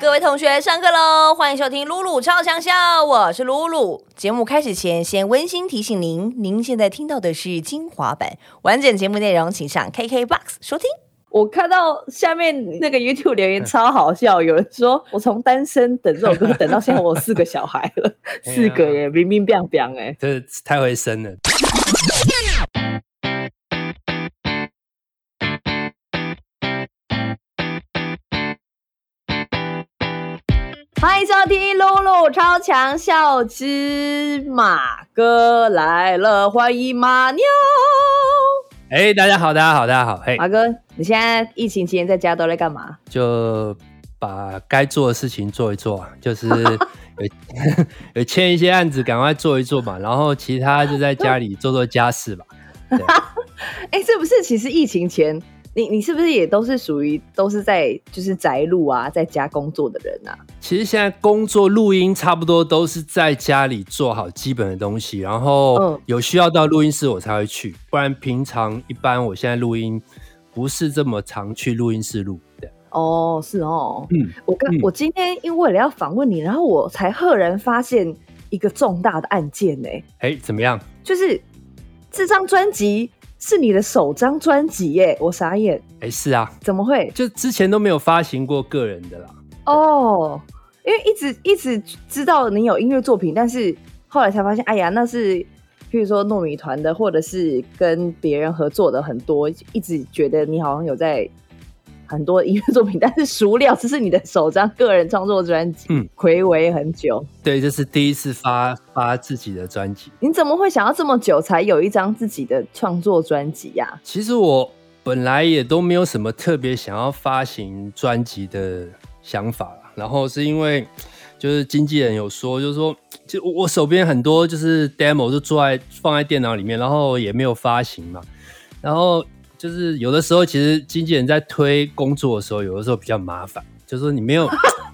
各位同学，上课喽！欢迎收听露露超强笑，我是露露。节目开始前，先温馨提醒您，您现在听到的是精华版，完整节目内容请上 KKBOX 收听。我看到下面那个 YouTube 留言超好笑，有人说我从单身等这首歌等到现在，我四个小孩了，四个耶，冰冰冰冰哎，这太会生了。欢迎收听露露超强笑之马哥来了，欢迎马妞。哎，大家好，大家好，大家好。嘿，马哥，你现在疫情期间在家都在干嘛？就把该做的事情做一做，就是 有 有签一些案子，赶快做一做嘛。然后其他就在家里做做家事吧。哎，是不是？其实疫情前。你你是不是也都是属于都是在就是宅路啊，在家工作的人啊？其实现在工作录音差不多都是在家里做好基本的东西，然后有需要到录音室我才会去，不然平常一般我现在录音不是这么常去录音室录的。哦，是哦，嗯，我刚我今天因为了要访问你，然后我才赫然发现一个重大的案件呢。哎，怎么样？就是这张专辑。是你的首张专辑耶，我傻眼。哎，是啊，怎么会？就之前都没有发行过个人的啦。哦，因为一直一直知道你有音乐作品，但是后来才发现，哎呀，那是譬如说糯米团的，或者是跟别人合作的很多，一直觉得你好像有在。很多音乐作品，但是熟料这是你的首张个人创作专辑，嗯，回违很久。对，这是第一次发发自己的专辑。你怎么会想要这么久才有一张自己的创作专辑呀？其实我本来也都没有什么特别想要发行专辑的想法然后是因为就是经纪人有说，就是说，就我手边很多就是 demo 就坐在放在电脑里面，然后也没有发行嘛，然后。就是有的时候，其实经纪人在推工作的时候，有的时候比较麻烦。就是说你没有，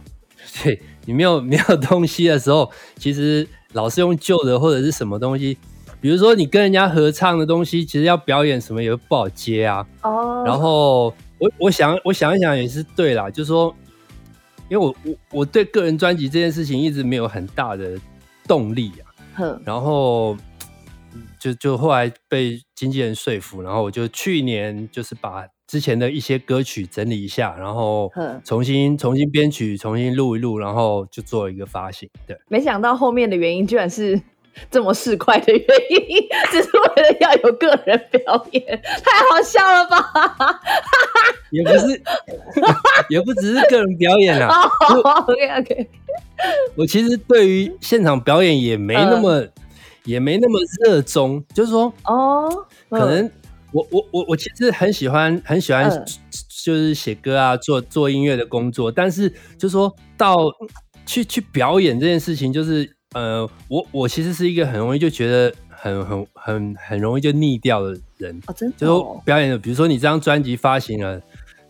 对你没有没有东西的时候，其实老是用旧的或者是什么东西，比如说你跟人家合唱的东西，其实要表演什么也不好接啊。哦。然后我我想我想一想也是对啦，就是说，因为我我我对个人专辑这件事情一直没有很大的动力啊。哼。然后。就就后来被经纪人说服，然后我就去年就是把之前的一些歌曲整理一下，然后重新重新编曲，重新录一录，然后就做了一个发行。对，没想到后面的原因居然是 这么市侩的原因，只是为了要有个人表演，太好笑了吧？也不是，也不只是个人表演啊。OK OK，我其实对于现场表演也没那么。也没那么热衷，就是说，哦，可能我我我我其实很喜欢很喜欢，就是写歌啊，做做音乐的工作，但是就说到去去表演这件事情，就是呃，我我其实是一个很容易就觉得很很很很容易就腻掉的人，哦，真的，就说表演的，比如说你这张专辑发行了，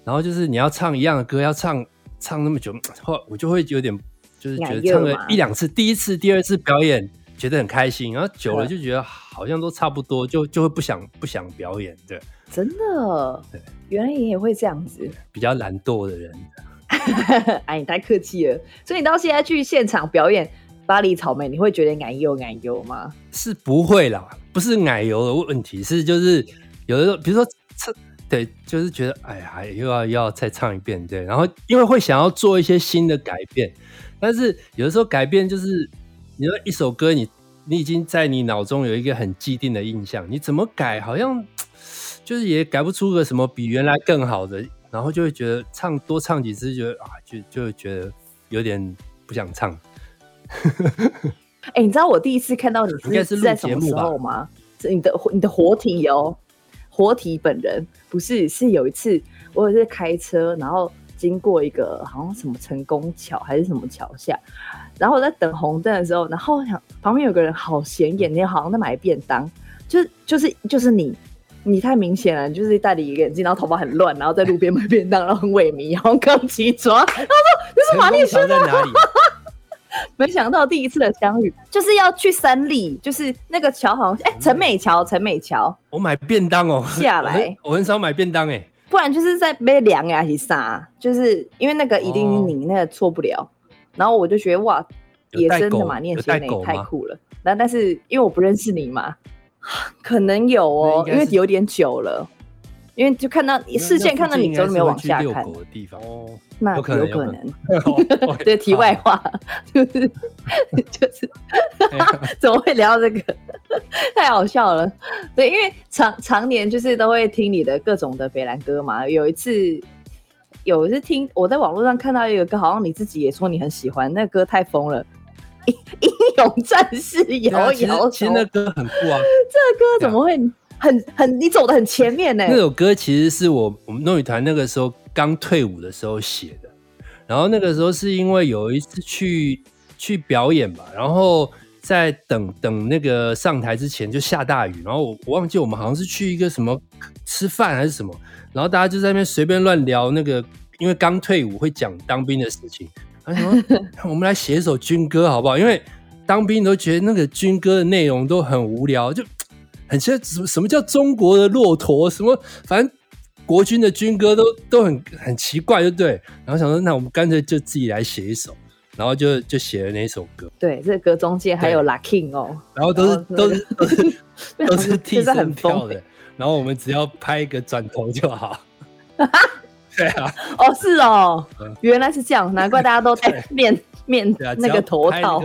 然后就是你要唱一样的歌，要唱唱那么久，后我就会有点就是觉得唱了一两次，第一次、第二次表演。觉得很开心，然后久了就觉得好像都差不多，就就会不想不想表演，对，真的，对，原来你也会这样子，比较懒惰的人，哎，你太客气了。所以你到现在去现场表演《巴黎草莓》，你会觉得奶油奶油吗？是不会啦，不是奶油的问题，是就是有的时候，比如说唱，对，就是觉得哎呀，又要要再唱一遍，对，然后因为会想要做一些新的改变，但是有的时候改变就是。你说一首歌，你你已经在你脑中有一个很既定的印象，你怎么改好像 就是也改不出个什么比原来更好的，然后就会觉得唱多唱几次，觉得啊，就就觉得有点不想唱。哎，你知道我第一次看到你是在什么时候吗？你的你的活体哦，活体本人不是是有一次我是开车，然后。经过一个好像什么成功桥还是什么桥下，然后我在等红灯的时候，然后想旁边有个人好显眼，你好像在买便当，就是就是就是你，你太明显了，就是戴了一个眼镜，然后头发很乱，然后在路边买便当，然后很萎靡，然后刚起床，然后说你是马丽斯在哪里？没想到第一次的相遇就是要去三立，就是那个桥好像哎陈美桥，陈美桥，我买便当哦，下来，我很少买便当哎。不然就是在被凉呀，还是啥？就是因为那个一定你那个错不了。然后我就觉得哇，野生的嘛，念写那太酷了。那但是因为我不认识你嘛，可能有哦，因为有点久了。因为就看到视线看到你，就没有往下看哦。那有可能。对，题外话就是 就是，怎么会聊这个？太好笑了。对，因为常常年就是都会听你的各种的北兰歌嘛。有一次，有一次听我在网络上看到一个歌，好像你自己也说你很喜欢，那歌太疯了，《英勇战士摇摇头》。其实那歌很酷啊。这歌怎么会？很很，你走的很前面呢。那首歌其实是我我们诺语团那个时候刚退伍的时候写的，然后那个时候是因为有一次去去表演吧，然后在等等那个上台之前就下大雨，然后我我忘记我们好像是去一个什么吃饭还是什么，然后大家就在那边随便乱聊那个，因为刚退伍会讲当兵的事情，他说我们来写一首军歌好不好？因为当兵都觉得那个军歌的内容都很无聊，就。很像，什么什么叫中国的骆驼？什么反正国军的军歌都都很很奇怪，对不对？然后想说，那我们干脆就自己来写一首，然后就就写了那首歌。对，这歌中间还有 Lucky 哦，然后都是都是都是 都是替身跳的，然后我们只要拍一个转头就好。对啊，哦是哦，原来是这样，难怪大家都戴面面那个头套。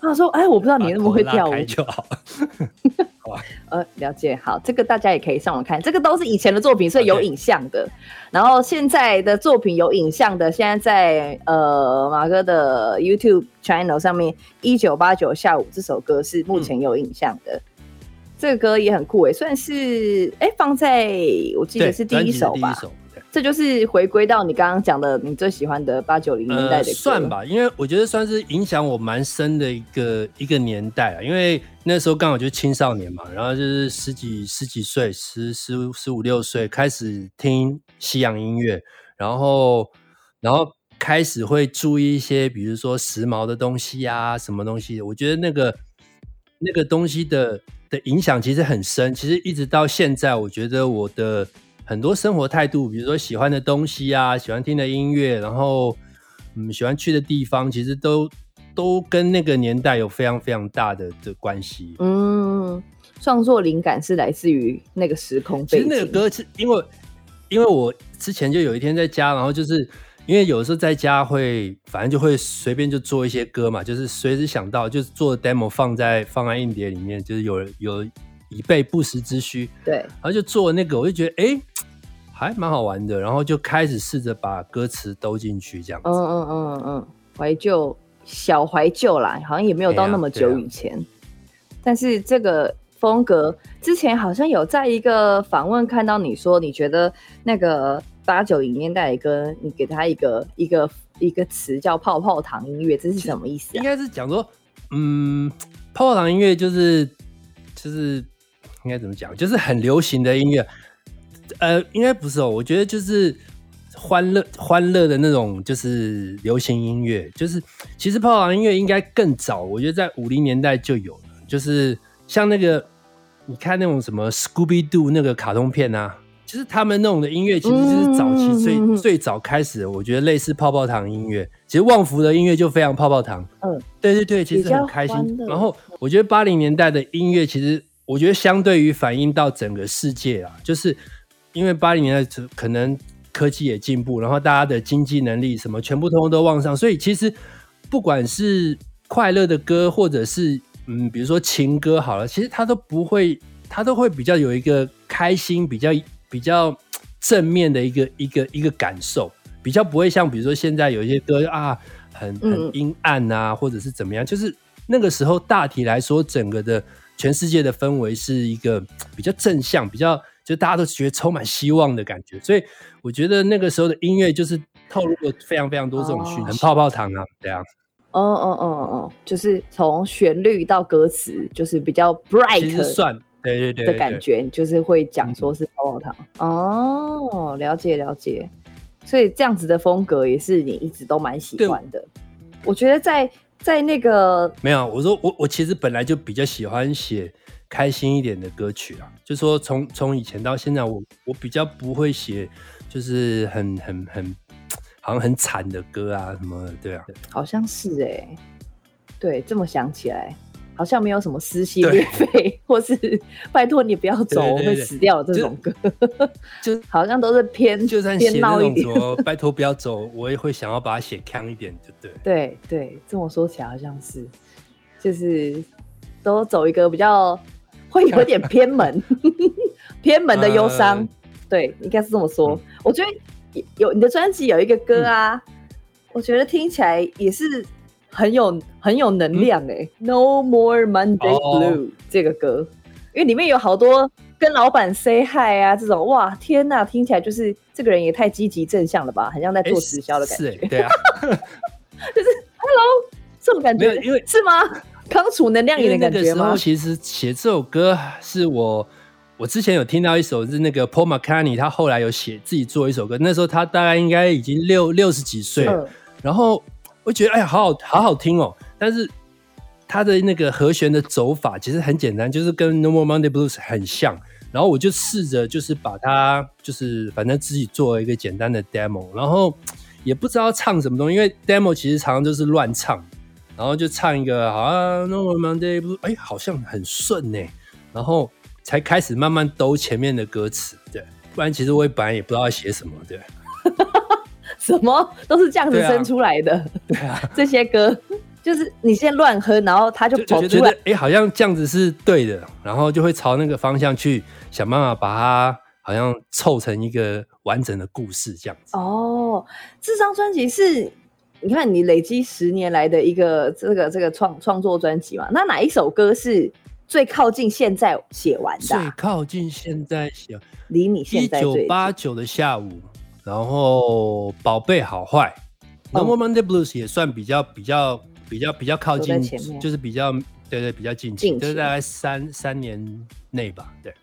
他说：“哎，我不知道你那么会跳舞。”就好。呃，了解。好，这个大家也可以上网看。这个都是以前的作品，所以有影像的。然后现在的作品有影像的，现在在呃马哥的 YouTube channel 上面，一九八九下午这首歌是目前有影像的。这个歌也很酷诶，算是哎放在我记得是第一首吧。这就是回归到你刚刚讲的，你最喜欢的八九零年代的算吧，因为我觉得算是影响我蛮深的一个一个年代啊。因为那时候刚好就是青少年嘛，然后就是十几十几岁，十十十五六岁开始听西洋音乐，然后然后开始会注意一些，比如说时髦的东西啊，什么东西。我觉得那个那个东西的的影响其实很深，其实一直到现在，我觉得我的。很多生活态度，比如说喜欢的东西啊，喜欢听的音乐，然后嗯，喜欢去的地方，其实都都跟那个年代有非常非常大的的关系。嗯，创作灵感是来自于那个时空背景。其实那个歌是因为，因为我之前就有一天在家，然后就是因为有时候在家会，反正就会随便就做一些歌嘛，就是随时想到就是做 demo 放在放在硬碟里面，就是有有。以备不时之需，对，然后就做那个，我就觉得哎，还蛮好玩的，然后就开始试着把歌词兜进去，这样。嗯嗯嗯嗯，怀旧小怀旧啦，好像也没有到那么久以前，但是这个风格之前好像有在一个访问看到你说，你觉得那个八九零年代的歌，你给他一个一个一个词叫泡泡糖音乐，这是什么意思？应该是讲说，嗯，泡泡糖音乐就是就是。应该怎么讲？就是很流行的音乐，呃，应该不是哦。我觉得就是欢乐、欢乐的那种，就是流行音乐。就是其实泡泡音乐应该更早，我觉得在五零年代就有了。就是像那个你看那种什么 Scooby Doo 那个卡通片啊，其实他们那种的音乐，其实就是早期最最早开始。我觉得类似泡泡糖音乐，其实旺福的音乐就非常泡泡糖。嗯，对对对，其实很开心。然后我觉得八零年代的音乐其实。我觉得相对于反映到整个世界啊，就是因为八零年代可能科技也进步，然后大家的经济能力什么全部通通都往上，所以其实不管是快乐的歌，或者是嗯，比如说情歌好了，其实它都不会，它都会比较有一个开心、比较比较正面的一个一个一个感受，比较不会像比如说现在有一些歌啊，很很阴暗啊，或者是怎么样，就是那个时候大体来说整个的。全世界的氛围是一个比较正向，比较就大家都觉得充满希望的感觉，所以我觉得那个时候的音乐就是透露了非常非常多这种讯息，泡泡糖啊这样。哦哦哦哦，就是从旋律到歌词，就是比较 bright 算对对对的感觉，就是会讲说是泡泡糖。哦，了解了解，所以这样子的风格也是你一直都蛮喜欢的。我觉得在。在那个没有，我说我我其实本来就比较喜欢写开心一点的歌曲啊。就说从从以前到现在，我我比较不会写，就是很很很好像很惨的歌啊什么的，对啊，好像是哎，对，这么想起来。好像没有什么撕心裂肺，或是拜托你不要走，我会死掉这种歌，就好像都是偏就算偏闹一点。拜托不要走，我也会想要把它写强一点，就对。对对，这么说起来好像是，就是都走一个比较会有点偏门，偏门的忧伤。对，应该是这么说。我觉得有你的专辑有一个歌啊，我觉得听起来也是。很有很有能量哎，No More Monday Blue 这个歌，因为里面有好多跟老板 say hi 啊这种，哇天呐，听起来就是这个人也太积极正向了吧，很像在做直销的感觉。对啊，就是 Hello 这种感觉，因为是吗？康楚能量饮的感觉吗？其实写这首歌是我，我之前有听到一首是那个 Paul McCartney，他后来有写自己做一首歌，那时候他大概应该已经六六十几岁，然后。我觉得哎呀，好好好好听哦！但是他的那个和弦的走法其实很简单，就是跟《No More Monday Blues》很像。然后我就试着就是把它就是反正自己做了一个简单的 demo，然后也不知道唱什么东西，因为 demo 其实常常就是乱唱，然后就唱一个好像《No Monday 哎，好像很顺呢，然后才开始慢慢兜前面的歌词，对，不然其实我本来也不知道要写什么，对。什么？都是这样子生出来的，对啊，这些歌。就是你先乱哼，然后他就跑出来，哎，好像这样子是对的，然后就会朝那个方向去想办法把它好像凑成一个完整的故事这样子。哦，这张专辑是你看你累积十年来的一个这个这个创创作专辑嘛？那哪一首歌是最靠近现在写完的？最靠近现在写，离你现在一九八九的下午。然后宝贝好坏，No More Monday Blues 也算比较比较比较比较靠近，就是比较对对比较近期，就是大概三三年内吧，对。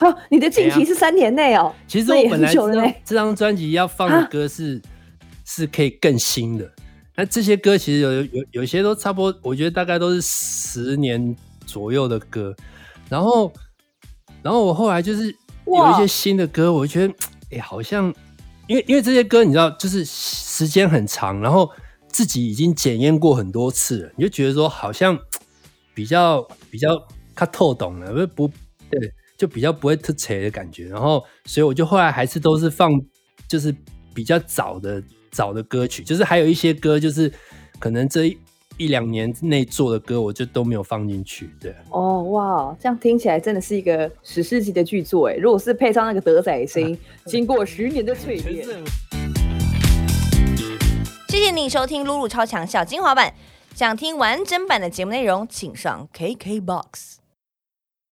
哦，你的近期是三年内哦。其实我本来这张专辑要放的歌是是可以更新的，那这些歌其实有有有些都差不多，我觉得大概都是十年左右的歌。然后然后我后来就是有一些新的歌，我觉得哎好像。因为因为这些歌你知道，就是时间很长，然后自己已经检验过很多次了，你就觉得说好像比较比较他透懂了，不不对，就比较不会特扯的感觉。然后，所以我就后来还是都是放，就是比较早的早的歌曲，就是还有一些歌，就是可能这。一两年内做的歌，我就都没有放进去。对，哦，哇，这样听起来真的是一个史诗级的巨作哎！如果是配上那个德仔声，经过十年的淬炼。谢谢你收听《露露超强小精华版》，想听完整版的节目内容，请上 KKBOX。